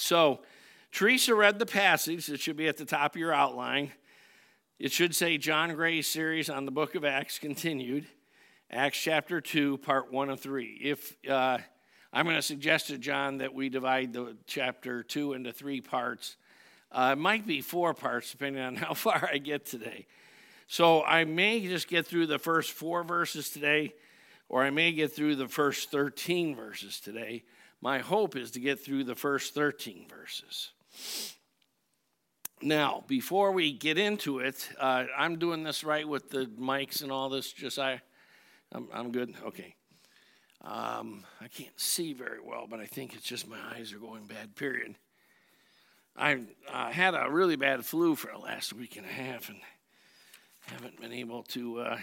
So, Teresa read the passage. It should be at the top of your outline. It should say John Gray's series on the book of Acts continued, Acts chapter 2, part 1 of 3. If uh, I'm going to suggest to John that we divide the chapter 2 into three parts. Uh, it might be four parts, depending on how far I get today. So I may just get through the first four verses today, or I may get through the first 13 verses today. My hope is to get through the first 13 verses. Now, before we get into it, uh, I'm doing this right with the mics and all this. Just I, I'm, I'm good. Okay. Um, I can't see very well, but I think it's just my eyes are going bad. Period. I uh, had a really bad flu for the last week and a half, and haven't been able to uh,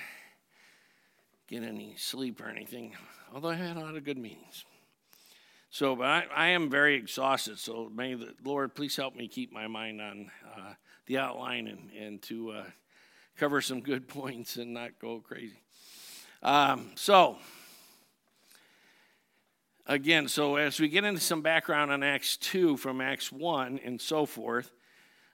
get any sleep or anything. Although I had a lot of good meetings. So, but I, I am very exhausted. So, may the Lord please help me keep my mind on uh, the outline and, and to uh, cover some good points and not go crazy. Um, so, again, so as we get into some background on Acts 2 from Acts 1 and so forth,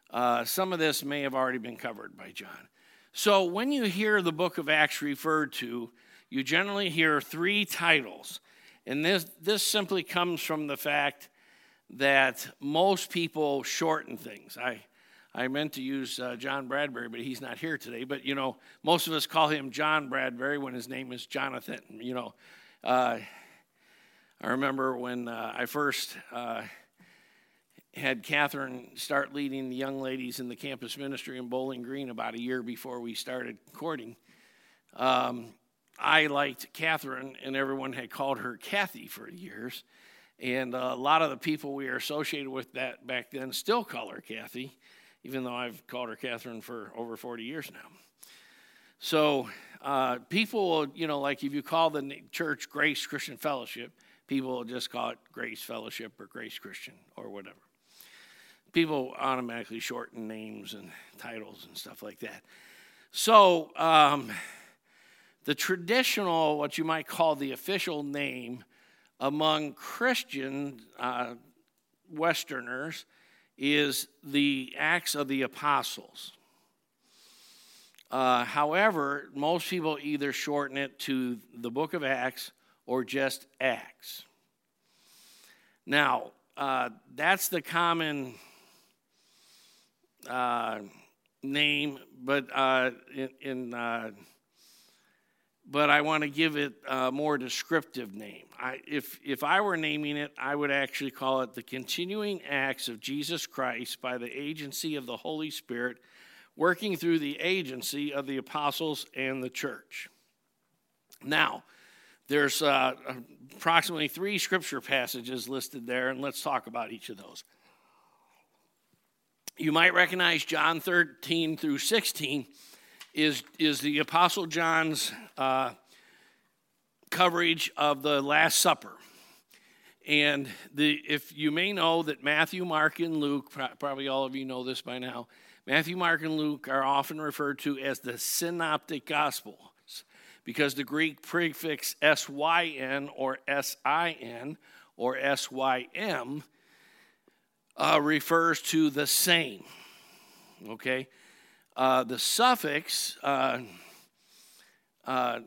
uh, some of this may have already been covered by John. So, when you hear the book of Acts referred to, you generally hear three titles. And this, this simply comes from the fact that most people shorten things. I, I meant to use uh, John Bradbury, but he's not here today. But, you know, most of us call him John Bradbury when his name is Jonathan. You know, uh, I remember when uh, I first uh, had Catherine start leading the young ladies in the campus ministry in Bowling Green about a year before we started courting. Um, I liked Catherine, and everyone had called her Kathy for years. And a lot of the people we are associated with that back then still call her Kathy, even though I've called her Catherine for over 40 years now. So uh, people, you know, like if you call the church Grace Christian Fellowship, people will just call it Grace Fellowship or Grace Christian or whatever. People automatically shorten names and titles and stuff like that. So, um, the traditional, what you might call the official name among Christian uh, Westerners is the Acts of the Apostles. Uh, however, most people either shorten it to the book of Acts or just Acts. Now, uh, that's the common uh, name, but uh, in, in uh, but I want to give it a more descriptive name. I, if, if I were naming it, I would actually call it the continuing acts of Jesus Christ by the agency of the Holy Spirit, working through the agency of the apostles and the church. Now, there's uh, approximately three scripture passages listed there, and let's talk about each of those. You might recognize John 13 through 16 is, is the Apostle John's uh, coverage of the Last Supper. And the, if you may know that Matthew, Mark, and Luke, probably all of you know this by now, Matthew, Mark, and Luke are often referred to as the synoptic gospels because the Greek prefix syn or sin or sym uh, refers to the same. Okay? Uh, the suffix, uh, uh,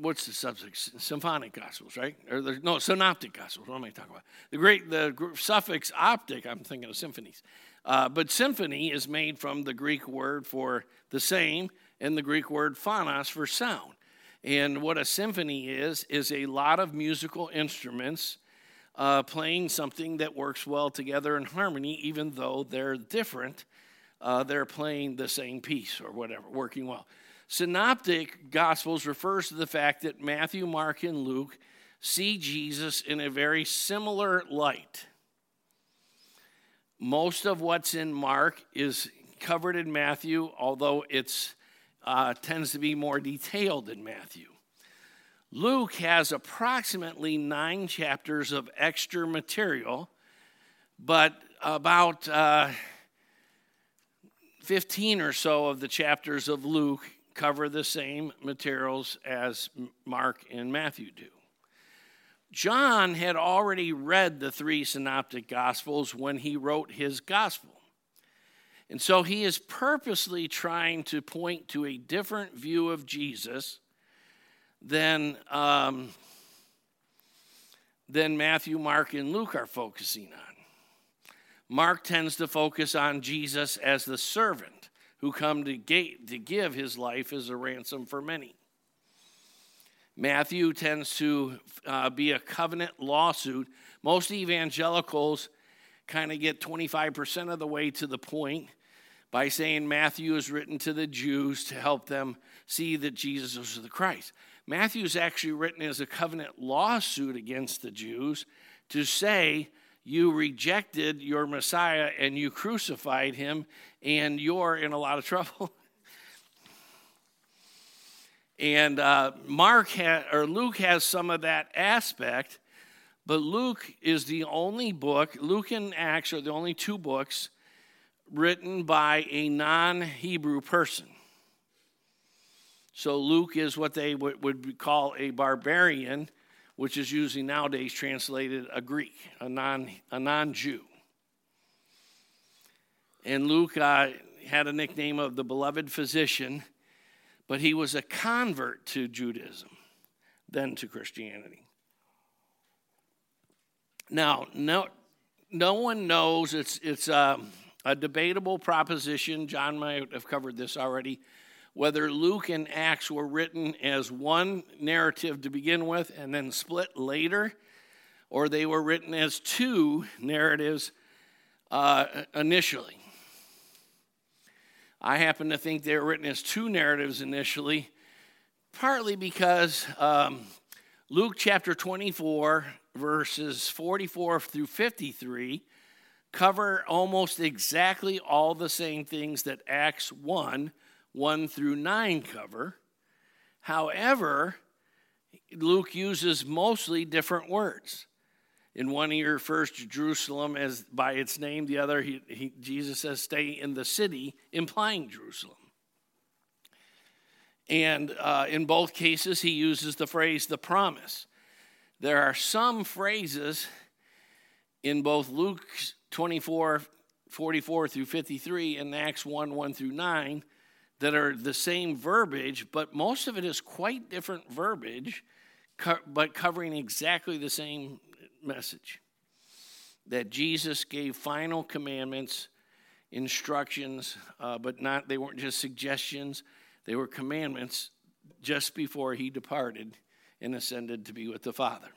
what's the suffix? Symphonic gospels, right? Or the, no, synoptic gospels. What am I talking about? The great the suffix optic. I'm thinking of symphonies, uh, but symphony is made from the Greek word for the same and the Greek word phonos for sound. And what a symphony is is a lot of musical instruments uh, playing something that works well together in harmony, even though they're different uh, they're playing the same piece or whatever, working well. Synoptic Gospels refers to the fact that Matthew, Mark, and Luke see Jesus in a very similar light. Most of what's in Mark is covered in Matthew, although it uh, tends to be more detailed in Matthew. Luke has approximately nine chapters of extra material, but about uh, 15 or so of the chapters of Luke cover the same materials as Mark and Matthew do. John had already read the three synoptic gospels when he wrote his gospel. And so he is purposely trying to point to a different view of Jesus than, um, than Matthew, Mark, and Luke are focusing on. Mark tends to focus on Jesus as the servant who come to, to give his life as a ransom for many. Matthew tends to uh, be a covenant lawsuit. Most evangelicals kind of get 25% of the way to the point by saying Matthew is written to the Jews to help them see that Jesus was the Christ. Matthew is actually written as a covenant lawsuit against the Jews to say, You rejected your Messiah and you crucified him, and you're in a lot of trouble. And uh, Mark ha- or Luke has some of that aspect, but Luke is the only book. Luke and Acts are the only two books written by a non-Hebrew person. So Luke is what they would, would call a barbarian, which is usually nowadays translated a Greek, a non a non-Jew. And Luke uh, had a nickname of the beloved physician but he was a convert to Judaism, then to Christianity. Now, no, no one knows, it's, it's a, a debatable proposition. John might have covered this already. Whether Luke and Acts were written as one narrative to begin with and then split later, or they were written as two narratives uh, initially. I happen to think they were written as two narratives initially, partly because um, Luke chapter 24, verses 44 through 53, cover almost exactly all the same things that Acts 1, 1 through 9 cover. However, Luke uses mostly different words. In one he refers to Jerusalem as by its name, the other, he, he, Jesus says, stay in the city, implying Jerusalem. And uh, in both cases, he uses the phrase the promise. There are some phrases in both Luke 24, 44 through 53 and Acts 1, 1 through 9 that are the same verbiage, but most of it is quite different verbiage, but covering exactly the same message that Jesus gave final commandments, instructions, uh, but not they weren't just suggestions; they were commandments just before he departed and ascended to be with the Father.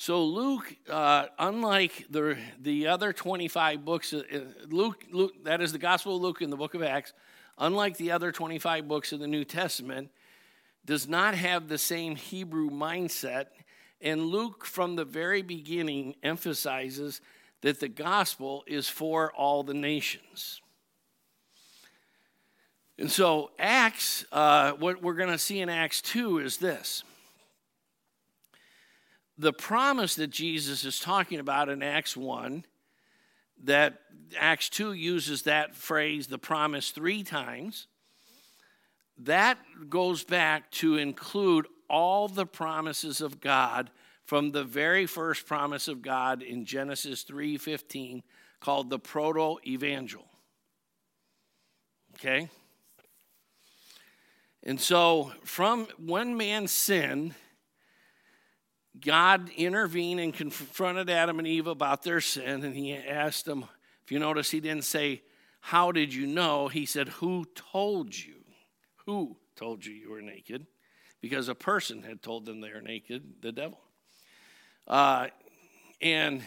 So Luke, uh, unlike the the other 25 books, uh, Luke, Luke, that is the Gospel of Luke in the Book of Acts, unlike the other 25 books of the New Testament, does not have the same Hebrew mindset. And Luke, from the very beginning, emphasizes that the gospel is for all the nations. And so, Acts, uh, what we're going to see in Acts 2 is this. The promise that Jesus is talking about in Acts 1, that Acts 2 uses that phrase, the promise, three times that goes back to include all the promises of God from the very first promise of God in Genesis 3:15 called the proto-evangel. Okay? And so from when man sinned, God intervened and confronted Adam and Eve about their sin, and he asked them, if you notice, he didn't say, How did you know? He said, Who told you? Who told you you were naked? Because a person had told them they were naked, the devil. Uh, and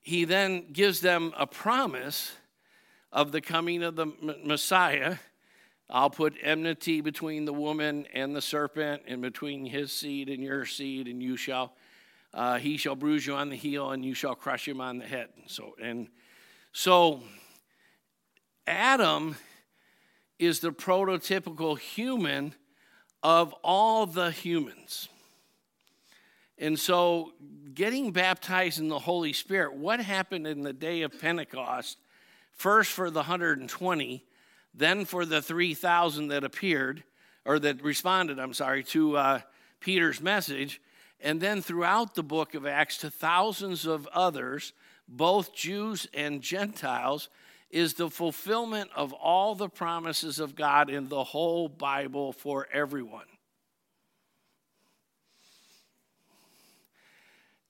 he then gives them a promise of the coming of the Messiah. I'll put enmity between the woman and the serpent, and between his seed and your seed, and you shall, uh, he shall bruise you on the heel, and you shall crush him on the head. So, and so Adam is the prototypical human of all the humans. And so, getting baptized in the Holy Spirit, what happened in the day of Pentecost, first for the 120, then for the 3,000 that appeared, or that responded, I'm sorry, to uh, Peter's message. And then throughout the book of Acts to thousands of others, both Jews and Gentiles, is the fulfillment of all the promises of God in the whole Bible for everyone.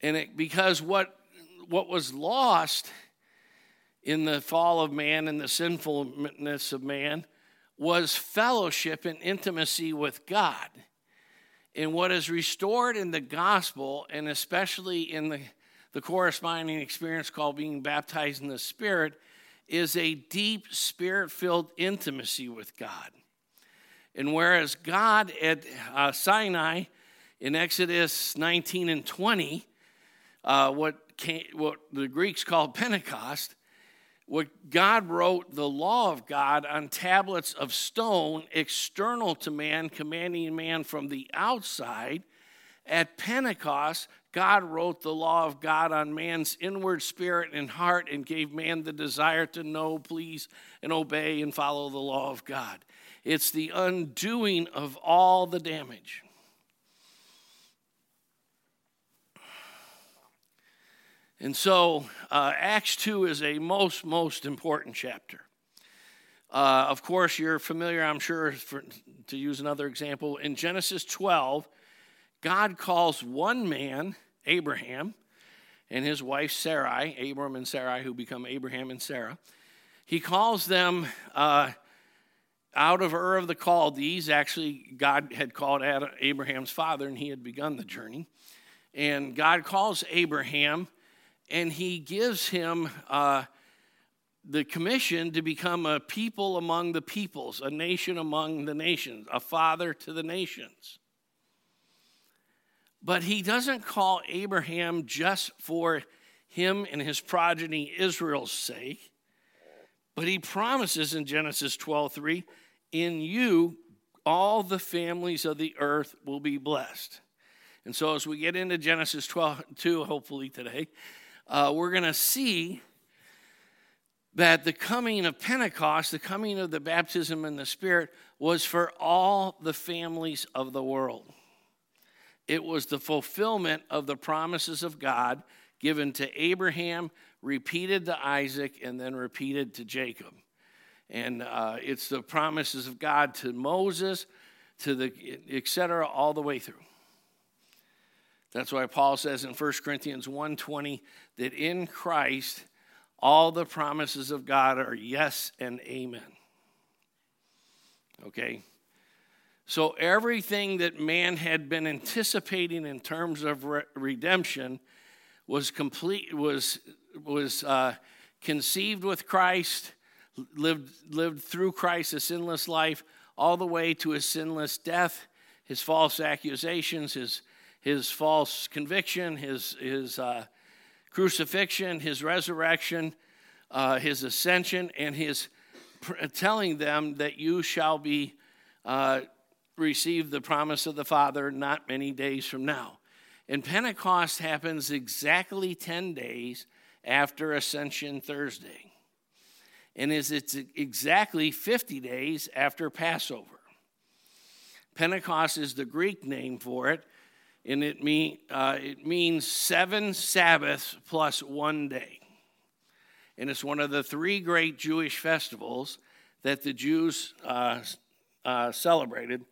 And it, because what, what was lost in the fall of man and the sinfulness of man was fellowship and intimacy with God. And what is restored in the gospel, and especially in the, the corresponding experience called being baptized in the Spirit, is a deep spirit filled intimacy with God. And whereas God at uh, Sinai in Exodus 19 and 20, uh, what, came, what the Greeks called Pentecost, what God wrote the law of God on tablets of stone external to man, commanding man from the outside. At Pentecost, God wrote the law of God on man's inward spirit and heart and gave man the desire to know, please, and obey and follow the law of God. It's the undoing of all the damage. And so, uh, Acts 2 is a most, most important chapter. Uh, of course, you're familiar, I'm sure, for, to use another example. In Genesis 12, God calls one man, Abraham, and his wife Sarai, Abram and Sarai, who become Abraham and Sarah. He calls them uh, out of Ur of the Chaldees. Actually, God had called Abraham's father, and he had begun the journey. And God calls Abraham and he gives him uh, the commission to become a people among the peoples, a nation among the nations, a father to the nations. But he doesn't call Abraham just for him and his progeny Israel's sake, but he promises in Genesis 12:3, "In you all the families of the earth will be blessed." And so as we get into Genesis 12 2 hopefully today, uh, we're going to see that the coming of Pentecost, the coming of the baptism in the Spirit, was for all the families of the world. It was the fulfillment of the promises of God given to Abraham, repeated to Isaac, and then repeated to Jacob. And uh, it's the promises of God to Moses, to the etc., all the way through. That's why Paul says in 1 Corinthians 1:20 that in Christ all the promises of God are yes and amen. Okay? So everything that man had been anticipating in terms of re- redemption was complete was was uh, conceived with Christ, lived lived through Christ a sinless life all the way to his sinless death, his false accusations, his his false conviction, his, his uh, crucifixion, his resurrection, uh, his ascension, and his pr- telling them that you shall be uh, receive the promise of the Father not many days from now. And Pentecost happens exactly 10 days after Ascension Thursday. And is it's exactly 50 days after Passover. Pentecost is the Greek name for it, and it, mean, uh, it means seven Sabbaths plus one day. And it's one of the three great Jewish festivals that the Jews uh, uh, celebrated.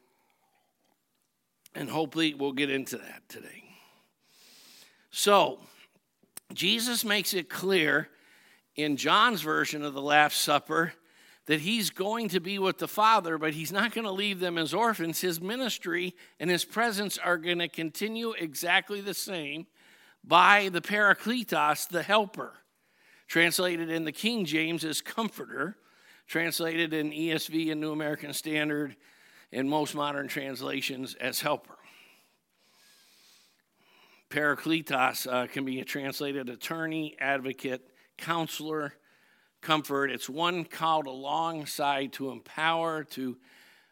And hopefully we'll get into that today. So, Jesus makes it clear in John's version of the Last Supper that he's going to be with the Father, but he's not going to leave them as orphans. His ministry and his presence are going to continue exactly the same by the Parakletos, the helper, translated in the King James as comforter, translated in ESV and New American Standard and most modern translations as helper. Parakletos uh, can be translated attorney, advocate, counselor, comfort. It's one called alongside to empower, to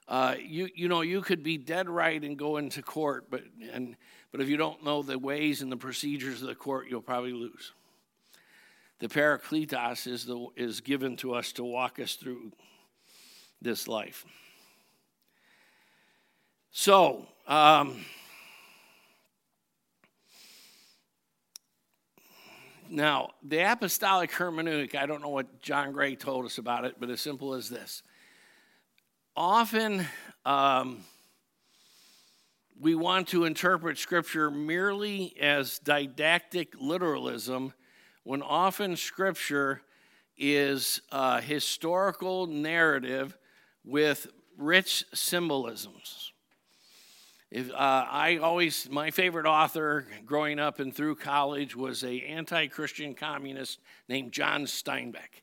uh, you you know you could be dead right and go into court, but and but if you don't know the ways and the procedures of the court, you'll probably lose. The Parakletos is the is given to us to walk us through this life. So, um, now the apostolic hermeneutic, I don't know what John Gray told us about it, but as simple as this. Often, um, we want to interpret Scripture merely as didactic literalism, when often Scripture is a historical narrative with rich symbolisms. If, uh, I always, my favorite author growing up and through college was a anti-Christian communist named John Steinbeck,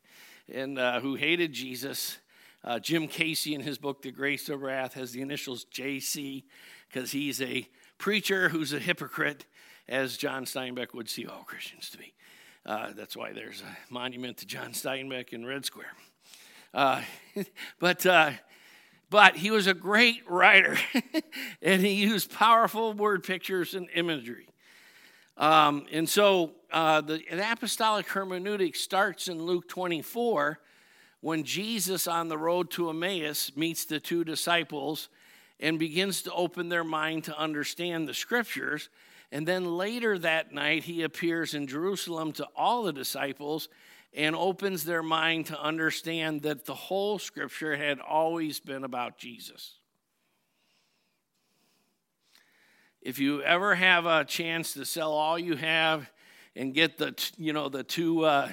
and uh, who hated Jesus. Uh, Jim Casey, in his book *The Grapes of Wrath*, has the initials J.C. because he's a preacher who's a hypocrite, as John Steinbeck would see all Christians to be. Uh, that's why there's a monument to John Steinbeck in Red Square. Uh, but uh, but he was a great writer, and he used powerful word pictures and imagery. Um, and so uh, the, the apostolic hermeneutic starts in Luke 24 when Jesus on the road to Emmaus meets the two disciples and begins to open their mind to understand the scriptures. And then later that night, he appears in Jerusalem to all the disciples and opens their mind to understand that the whole scripture had always been about Jesus. If you ever have a chance to sell all you have and get the you know the two uh,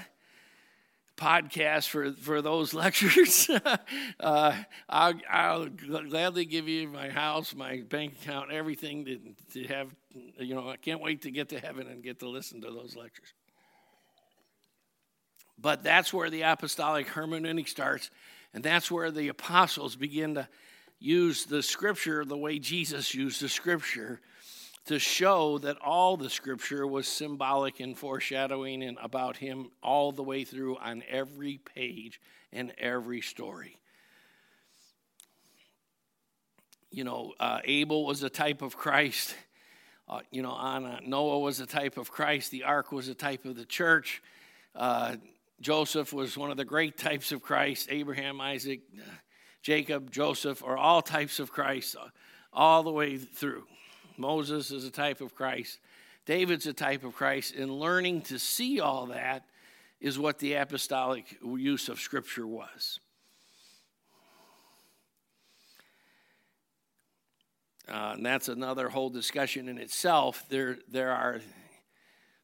podcasts for for those lectures, uh, I'll, I'll, gladly give you my house, my bank account, everything to, to have. You know, I can't wait to get to heaven and get to listen to those lectures. But that's where the apostolic hermeneutic starts, and that's where the apostles begin to use the scripture the way Jesus used the scripture to show that all the scripture was symbolic and foreshadowing and about him all the way through on every page and every story. You know, uh, Abel was a type of Christ. Uh, you know, Noah was a type of Christ. The ark was a type of the church. Uh, Joseph was one of the great types of Christ. Abraham, Isaac, Jacob, Joseph are all types of Christ all the way through. Moses is a type of Christ. David's a type of Christ. And learning to see all that is what the apostolic use of Scripture was. Uh, and that's another whole discussion in itself. There, there are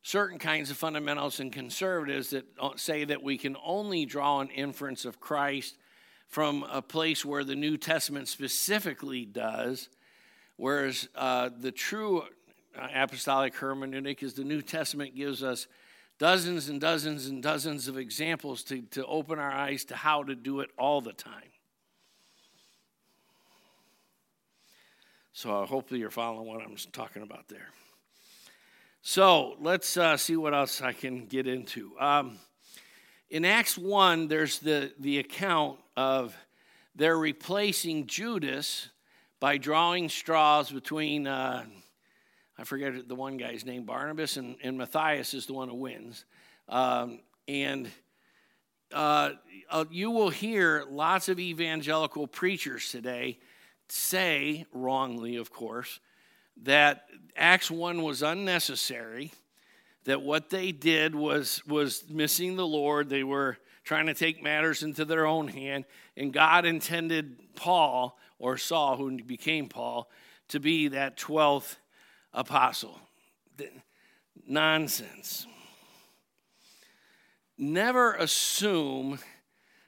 certain kinds of fundamentals and conservatives that say that we can only draw an inference of Christ from a place where the New Testament specifically does, whereas uh, the true uh, apostolic hermeneutic is the New Testament gives us dozens and dozens and dozens of examples to, to open our eyes to how to do it all the time. So hopefully you're following what I'm talking about there. So let's uh, see what else I can get into. Um, in Acts 1, there's the, the account of they're replacing Judas by drawing straws between, uh, I forget the one guy's name, Barnabas, and, and Matthias is the one who wins. Um, and uh, uh you will hear lots of evangelical preachers today say, wrongly, of course, that Acts 1 was unnecessary, that what they did was, was missing the Lord. They were trying to take matters into their own hand, and God intended Paul, or Saul, who became Paul, to be that 12th apostle. Nonsense. Never assume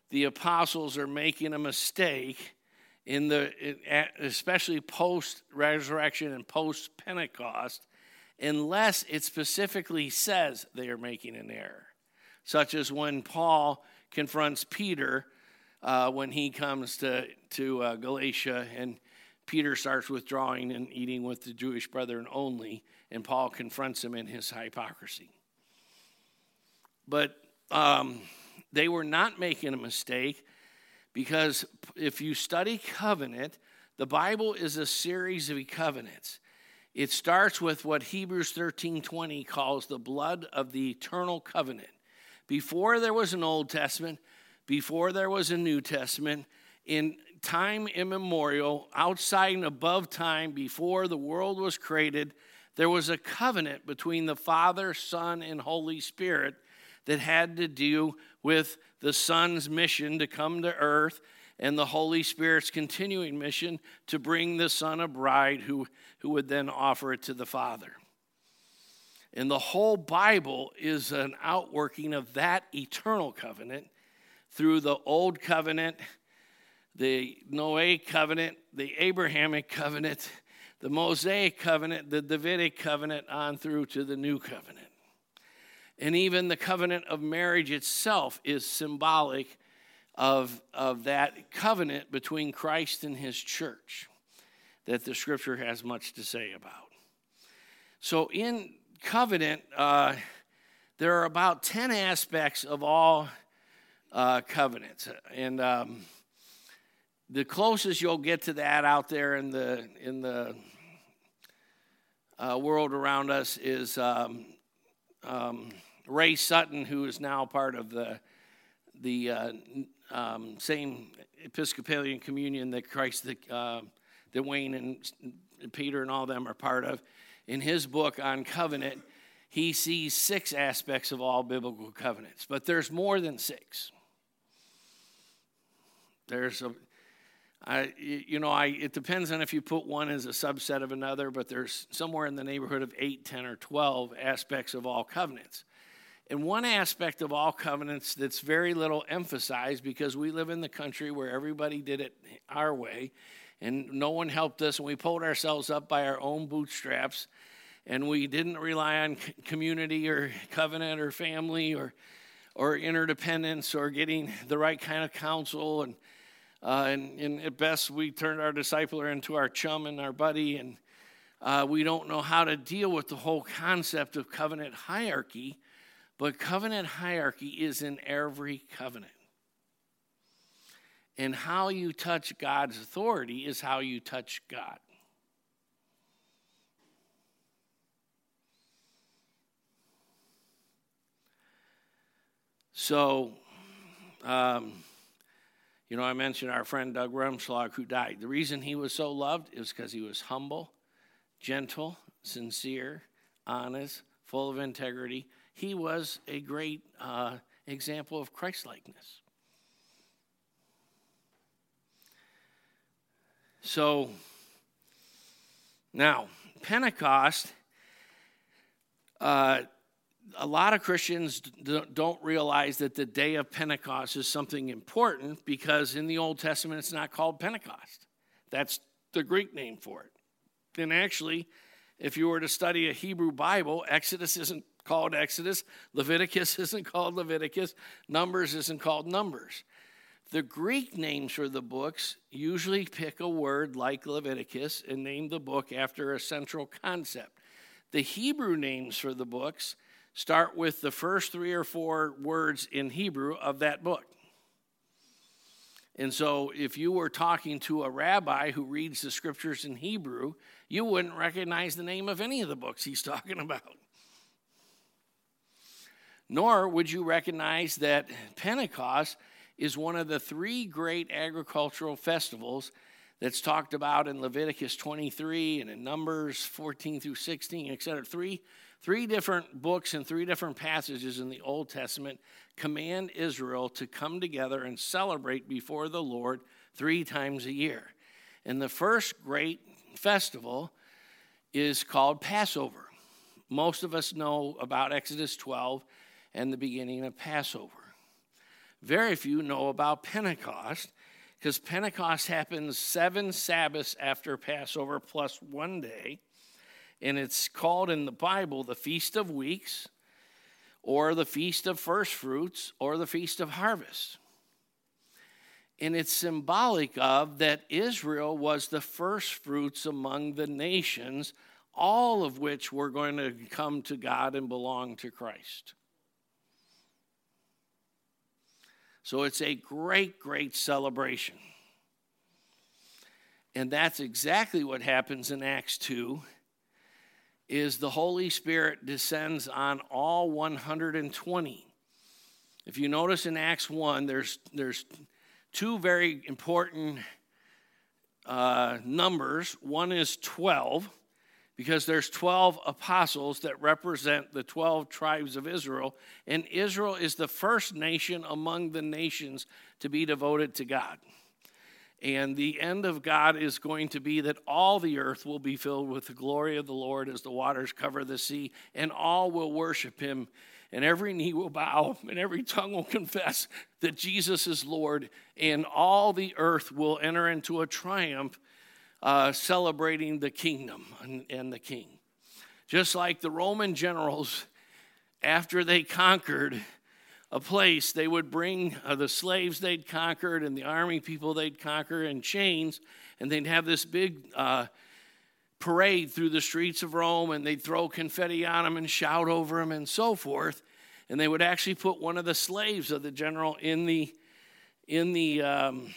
the apostles are making a mistake in the especially post resurrection and post Pentecost unless it specifically says they are making an error, such as when Paul confronts Peter uh, when he comes to to uh, Galatia and Peter starts withdrawing and eating with the Jewish brethren only, and Paul confronts him in his hypocrisy. But um, they were not making a mistake because if you study covenant, the Bible is a series of covenants. It starts with what Hebrews 13:20 calls the blood of the eternal covenant. Before there was an Old Testament, before there was a New Testament, in time immemorial, outside and above time, before the world was created, there was a covenant between the Father, Son, and Holy Spirit that had to do with the Son's mission to come to earth and the Holy Spirit's continuing mission to bring the Son a bride who, who would then offer it to the Father. And the whole Bible is an outworking of that eternal covenant through the Old Covenant, the Noahic covenant, the Abrahamic covenant, the Mosaic covenant, the Davidic covenant, on through to the New covenant. And even the covenant of marriage itself is symbolic of, of that covenant between Christ and his church that the scripture has much to say about. So, in covenant, uh, there are about 10 aspects of all uh, covenants. And um, the closest you'll get to that out there in the, in the uh, world around us is um, um, Ray Sutton, who is now part of the, the uh, um, same Episcopalian communion that Christ, that, uh, that Wayne and Peter and all them are part of. In his book on covenant, he sees six aspects of all biblical covenants, but there's more than six. There's a, I, you know, I, it depends on if you put one as a subset of another, but there's somewhere in the neighborhood of 8, 10, or 12 aspects of all covenants. And one aspect of all covenants that's very little emphasized because we live in the country where everybody did it our way and no one helped us and we pulled ourselves up by our own bootstraps and we didn't rely on community or covenant or family or or interdependence or getting the right kind of counsel and uh, and, and, at best we turned our discipler into our chum and our buddy and uh, we don't know how to deal with the whole concept of covenant hierarchy but covenant hierarchy is in every covenant. And how you touch God's authority is how you touch God. So, um, you know, I mentioned our friend Doug Rumschlag who died. The reason he was so loved is because he was humble, gentle, sincere, honest, full of integrity, he was a great uh, example of Christlikeness. So now, Pentecost, uh, a lot of Christians don't realize that the day of Pentecost is something important because in the Old Testament it's not called Pentecost. That's the Greek name for it. And actually, if you were to study a Hebrew Bible, Exodus isn't called Exodus, Leviticus isn't called Leviticus, Numbers isn't called Numbers. The Greek names for the books usually pick a word like Leviticus and name the book after a central concept. The Hebrew names for the books start with the first three or four words in Hebrew of that book. And so, if you were talking to a rabbi who reads the scriptures in Hebrew, you wouldn't recognize the name of any of the books he's talking about. Nor would you recognize that Pentecost is one of the three great agricultural festivals that's talked about in Leviticus 23 and in Numbers 14 through 16, etc. Three, three different books and three different passages in the Old Testament command Israel to come together and celebrate before the Lord three times a year. And the first great festival is called Passover. Most of us know about Exodus 12 and the beginning of Passover. Very few know about Pentecost because Pentecost happens seven Sabbaths after Passover plus one day. And it's called in the Bible the Feast of Weeks, or the Feast of First Fruits, or the Feast of Harvest. And it's symbolic of that Israel was the first fruits among the nations, all of which were going to come to God and belong to Christ. So it's a great, great celebration. And that's exactly what happens in Acts 2 is the Holy Spirit descends on all 120. If you notice in Acts 1, there's, there's two very important uh, Numbers, one is 12, because there's 12 apostles that represent the 12 tribes of Israel, and Israel is the first nation among the nations to be devoted to God. And the end of God is going to be that all the earth will be filled with the glory of the Lord as the waters cover the sea, and all will worship him. And every knee will bow, and every tongue will confess that Jesus is Lord, and all the earth will enter into a triumph uh, celebrating the kingdom and, and the king. Just like the Roman generals, after they conquered, a place, they would bring uh, the slaves they'd conquered and the army people they'd conquer in chains, and they'd have this big uh, parade through the streets of Rome, and they'd throw confetti on them and shout over them and so forth. And they would actually put one of the slaves of the general in the in the um,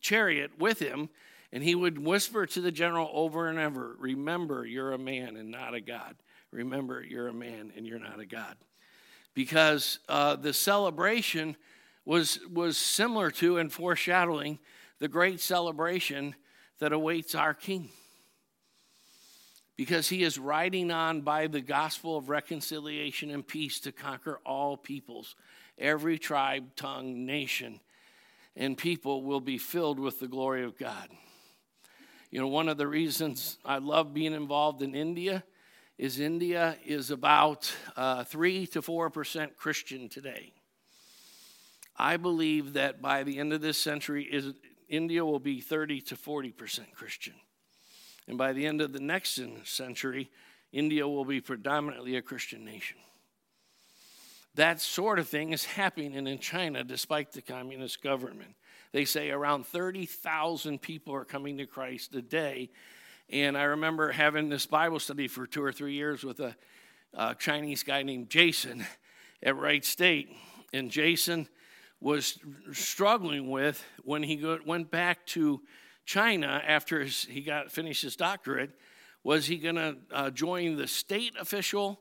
chariot with him, and he would whisper to the general over and over, "Remember, you're a man and not a god. Remember, you're a man and you're not a god." because uh, the celebration was, was similar to and foreshadowing the great celebration that awaits our King. Because he is riding on by the gospel of reconciliation and peace to conquer all peoples, every tribe, tongue, nation, and people will be filled with the glory of God. You know, one of the reasons I love being involved in India is India is about uh, 3 to 4% Christian today. I believe that by the end of this century, is, India will be 30 to 40% Christian. And by the end of the next century, India will be predominantly a Christian nation. That sort of thing is happening in China despite the communist government. They say around 30,000 people are coming to Christ a day and I remember having this Bible study for two or three years with a, a Chinese guy named Jason at Wright State. And Jason was struggling with when he went back to China after his, he got finished his doctorate. Was he going to uh, join the state official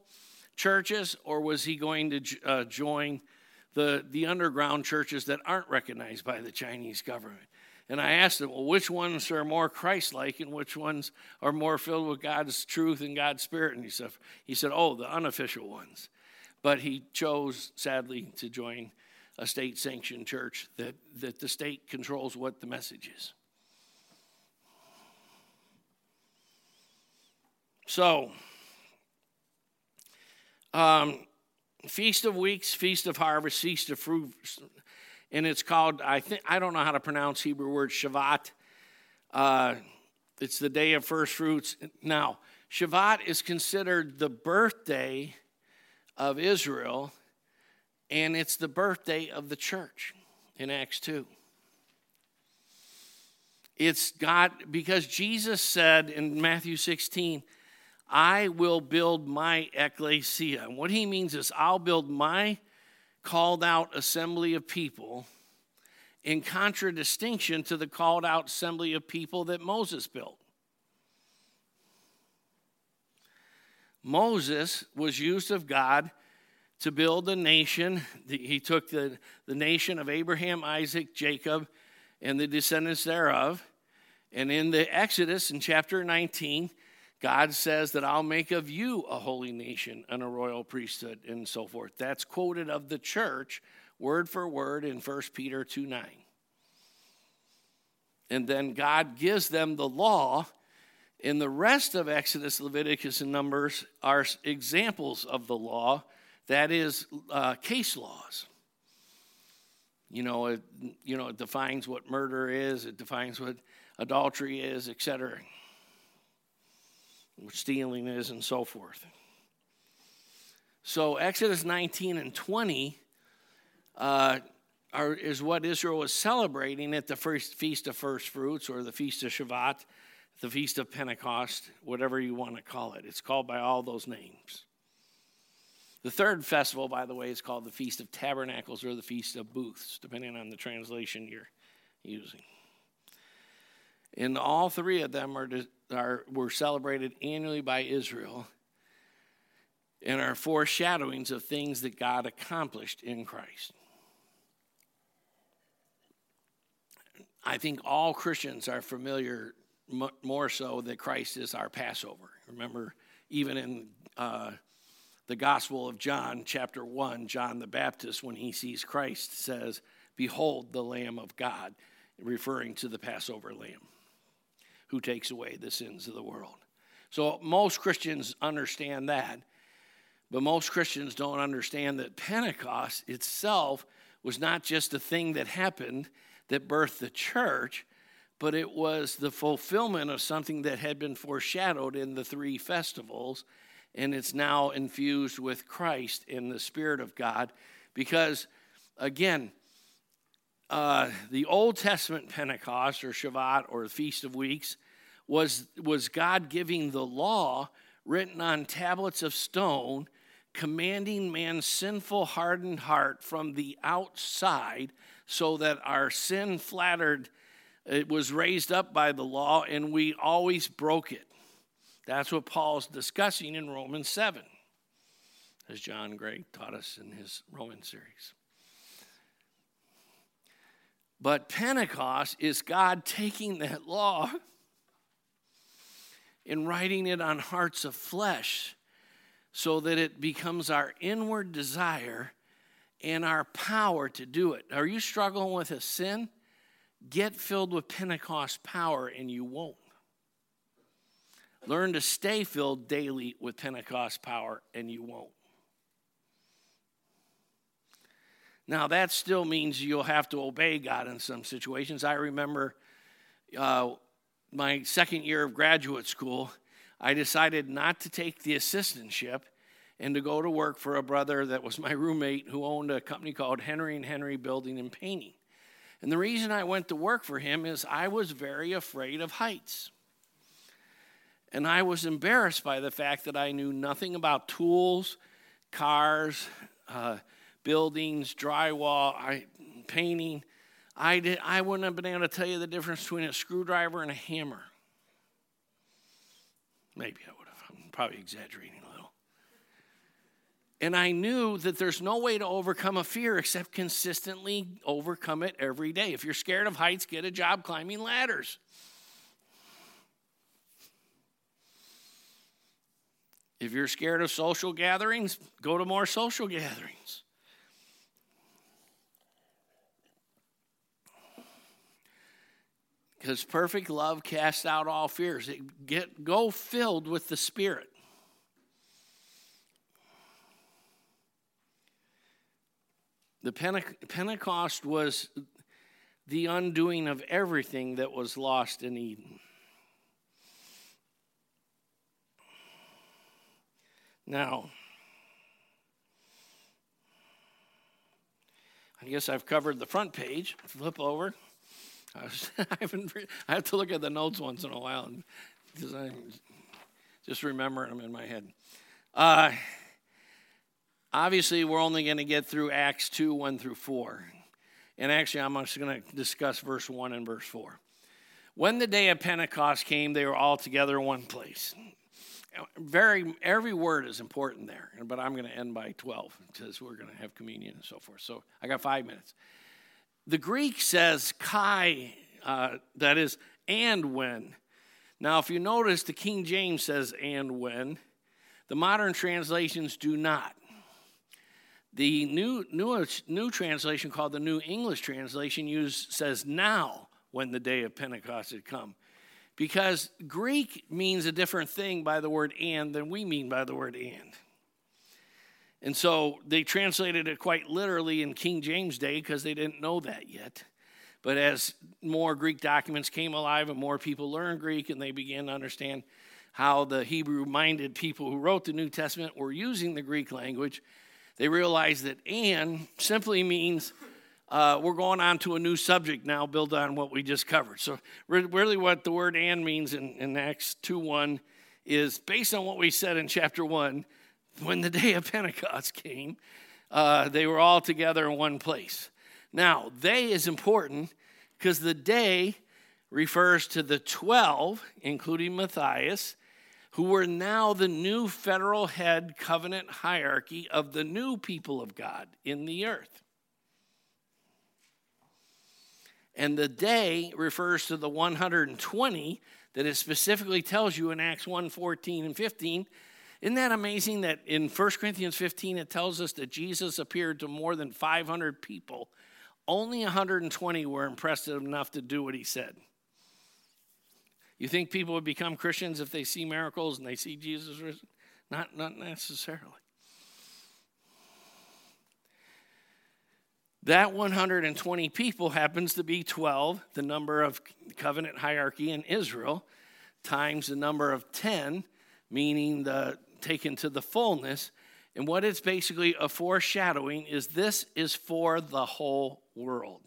churches, or was he going to uh, join the the underground churches that aren't recognized by the Chinese government? And I asked him, well, which ones are more Christ like and which ones are more filled with God's truth and God's spirit? And he said, he said, oh, the unofficial ones. But he chose, sadly, to join a state sanctioned church that, that the state controls what the message is. So, um, Feast of Weeks, Feast of Harvest, Feast of Fruit, and it's called I think I don't know how to pronounce Hebrew word Shavat. Uh, it's the day of first fruits. Now, Shavat is considered the birthday of Israel, and it's the birthday of the church in Acts 2. It's God, because Jesus said in Matthew 16, I will build my ecclesia. And what he means is, I'll build my called out assembly of people in contradistinction to the called out assembly of people that Moses built. Moses was used of God to build a nation. He took the, the nation of Abraham, Isaac, Jacob, and the descendants thereof. And in the Exodus in chapter 19, God says that I'll make of you a holy nation and a royal priesthood and so forth. That's quoted of the church word for word in 1 Peter 2 9. And then God gives them the law. In the rest of Exodus, Leviticus, and Numbers are examples of the law, that is, uh, case laws. You know, it, you know, it defines what murder is, it defines what adultery is, etc what stealing is, and so forth. So, Exodus 19 and 20 uh, are, is what Israel was celebrating at the first Feast of First Fruits or the Feast of Shavat, the Feast of Pentecost, whatever you want to call it. It's called by all those names. The third festival, by the way, is called the Feast of Tabernacles or the Feast of Booths, depending on the translation you're using. And all three of them are, are, were celebrated annually by Israel and are foreshadowings of things that God accomplished in Christ. I think all Christians are familiar more so that Christ is our Passover. Remember, even in uh, the Gospel of John, chapter 1, John the Baptist, when he sees Christ, says, Behold the Lamb of God, referring to the Passover lamb who takes away the sins of the world. So most Christians understand that, but most Christians don't understand that Pentecost itself was not just a thing that happened that birthed the church, but it was the fulfillment of something that had been foreshadowed in the three festivals, and it's now infused with Christ in the Spirit of God. Because, again, uh, the Old Testament Pentecost or Shavuot or the Feast of Weeks was, was God giving the law written on tablets of stone, commanding man's sinful, hardened heart from the outside so that our sin flattered, it was raised up by the law and we always broke it. That's what Paul's discussing in Romans 7, as John Gregg taught us in his Roman series. But Pentecost is God taking that law in writing it on hearts of flesh so that it becomes our inward desire and our power to do it. Are you struggling with a sin? Get filled with Pentecost power and you won't. Learn to stay filled daily with Pentecost power and you won't. Now, that still means you'll have to obey God in some situations. I remember uh, my second year of graduate school, I decided not to take the assistantship and to go to work for a brother that was my roommate who owned a company called Henry and Henry Building and Painting. And the reason I went to work for him is I was very afraid of heights. And I was embarrassed by the fact that I knew nothing about tools, cars, uh, buildings, drywall, I, painting. I, did, I wouldn't have been able to tell you the difference between a screwdriver and a hammer. Maybe I would have. I'm probably exaggerating a little. And I knew that there's no way to overcome a fear except consistently overcome it every day. If you're scared of heights, get a job climbing ladders. If you're scared of social gatherings, go to more social gatherings. Because perfect love casts out all fears. It get, go filled with the Spirit. The Pentecost was the undoing of everything that was lost in Eden. Now, I guess I've covered the front page. Flip over. I, was, I haven't. I have to look at the notes once in a while because I just remember them in my head. Uh, obviously, we're only going to get through Acts two one through four, and actually, I'm just going to discuss verse one and verse four. When the day of Pentecost came, they were all together in one place. Very every word is important there, but I'm going to end by 12 because we're going to have communion and so forth. So I got five minutes. The Greek says kai, uh, that is, and when. Now, if you notice, the King James says and when. The modern translations do not. The new, new, new translation, called the New English Translation, use, says now when the day of Pentecost had come. Because Greek means a different thing by the word and than we mean by the word and. And so they translated it quite literally in King James Day because they didn't know that yet. But as more Greek documents came alive and more people learned Greek and they began to understand how the Hebrew minded people who wrote the New Testament were using the Greek language, they realized that and simply means uh, we're going on to a new subject now, build on what we just covered. So, really, what the word and means in, in Acts 2 1 is based on what we said in chapter 1 when the day of Pentecost came, uh, they were all together in one place. Now, they is important because the day refers to the 12, including Matthias, who were now the new federal head covenant hierarchy of the new people of God in the earth. And the day refers to the 120 that it specifically tells you in Acts 1 14 and 15. Isn't that amazing that in 1 Corinthians 15 it tells us that Jesus appeared to more than 500 people? Only 120 were impressed enough to do what he said. You think people would become Christians if they see miracles and they see Jesus risen? Not, not necessarily. That 120 people happens to be 12, the number of covenant hierarchy in Israel, times the number of 10, meaning the taken to the fullness. And what it's basically a foreshadowing is this is for the whole world.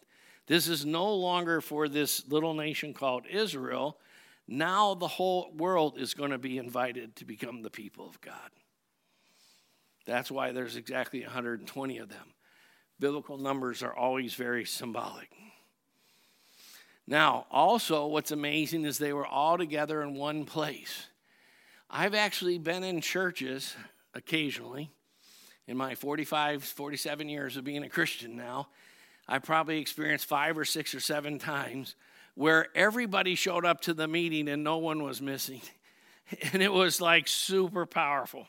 This is no longer for this little nation called Israel. Now the whole world is going to be invited to become the people of God. That's why there's exactly 120 of them biblical numbers are always very symbolic. Now, also, what's amazing is they were all together in one place. I've actually been in churches occasionally in my 45, 47 years of being a Christian now. I probably experienced five or six or seven times where everybody showed up to the meeting and no one was missing. And it was like super powerful.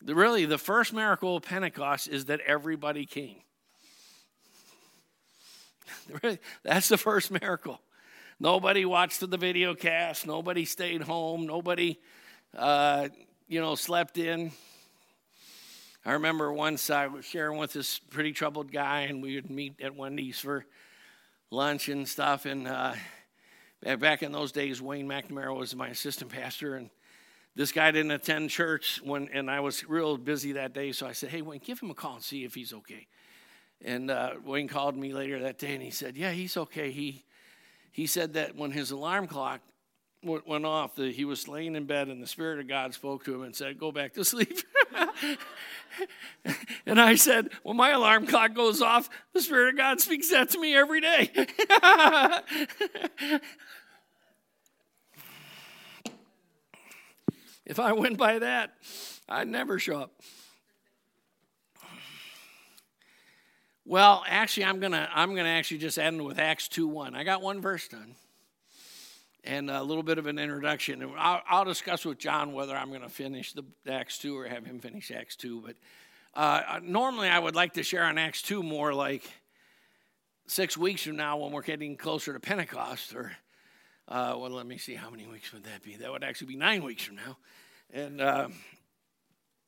The, really, the first miracle of Pentecost is that everybody came. That's the first miracle. Nobody watched the video cast. Nobody stayed home. Nobody, uh, you know, slept in. I remember once I was sharing with this pretty troubled guy, and we would meet at Wendy's for lunch and stuff. And uh, back in those days, Wayne McNamara was my assistant pastor, and this guy didn't attend church when, and I was real busy that day. So I said, "Hey, Wayne, give him a call and see if he's okay." And uh, Wayne called me later that day, and he said, "Yeah, he's okay." He he said that when his alarm clock went off, that he was laying in bed, and the Spirit of God spoke to him and said, "Go back to sleep." and I said, "When my alarm clock goes off, the Spirit of God speaks that to me every day." If I went by that, I'd never show up. Well, actually, I'm gonna I'm gonna actually just end with Acts two one. I got one verse done, and a little bit of an introduction. I'll, I'll discuss with John whether I'm to finish the Acts two or have him finish Acts two. But uh, normally, I would like to share on Acts two more like six weeks from now when we're getting closer to Pentecost, or uh, well, let me see, how many weeks would that be? That would actually be nine weeks from now. And uh,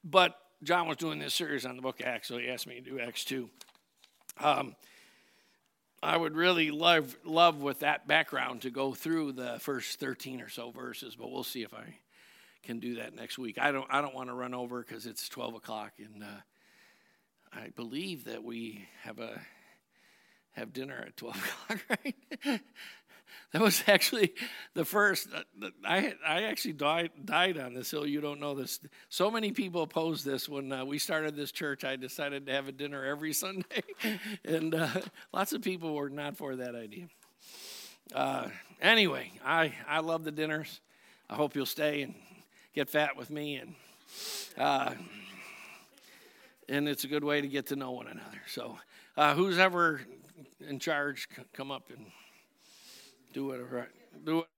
but John was doing this series on the book of Acts, so he asked me to do Acts two. Um, I would really love love with that background to go through the first thirteen or so verses, but we'll see if I can do that next week. I don't I don't want to run over because it's twelve o'clock, and uh, I believe that we have a have dinner at twelve o'clock, right? that was actually the first. Uh, I I actually died died on this hill. You don't know this. So many people opposed this when uh, we started this church. I decided to have a dinner every Sunday, and uh, lots of people were not for that idea. Uh, anyway, I I love the dinners. I hope you'll stay and get fat with me, and uh, and it's a good way to get to know one another. So, uh, who's ever in charge, come up and do whatever. Do it.